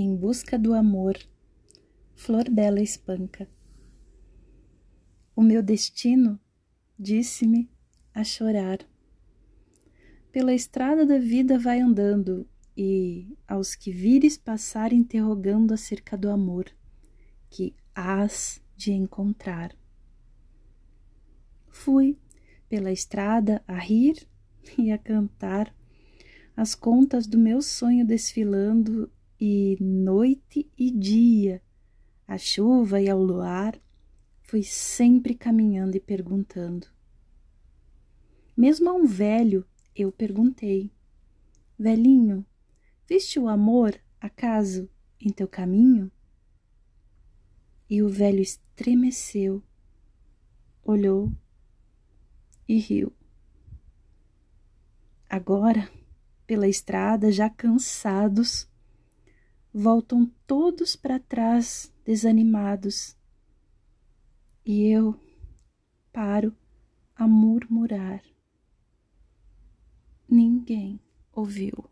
em busca do amor, flor bela espanca. O meu destino disse-me a chorar. Pela estrada da vida vai andando, e aos que vires passar interrogando acerca do amor, que hás de encontrar. Fui pela estrada a rir e a cantar, as contas do meu sonho desfilando, e noite e dia, a chuva e ao luar, fui sempre caminhando e perguntando. Mesmo a um velho eu perguntei: Velhinho, viste o amor, acaso, em teu caminho? E o velho estremeceu, olhou e riu. Agora, pela estrada, já cansados, voltam todos para trás, desanimados, e eu paro a murmurar. Ninguém ouviu.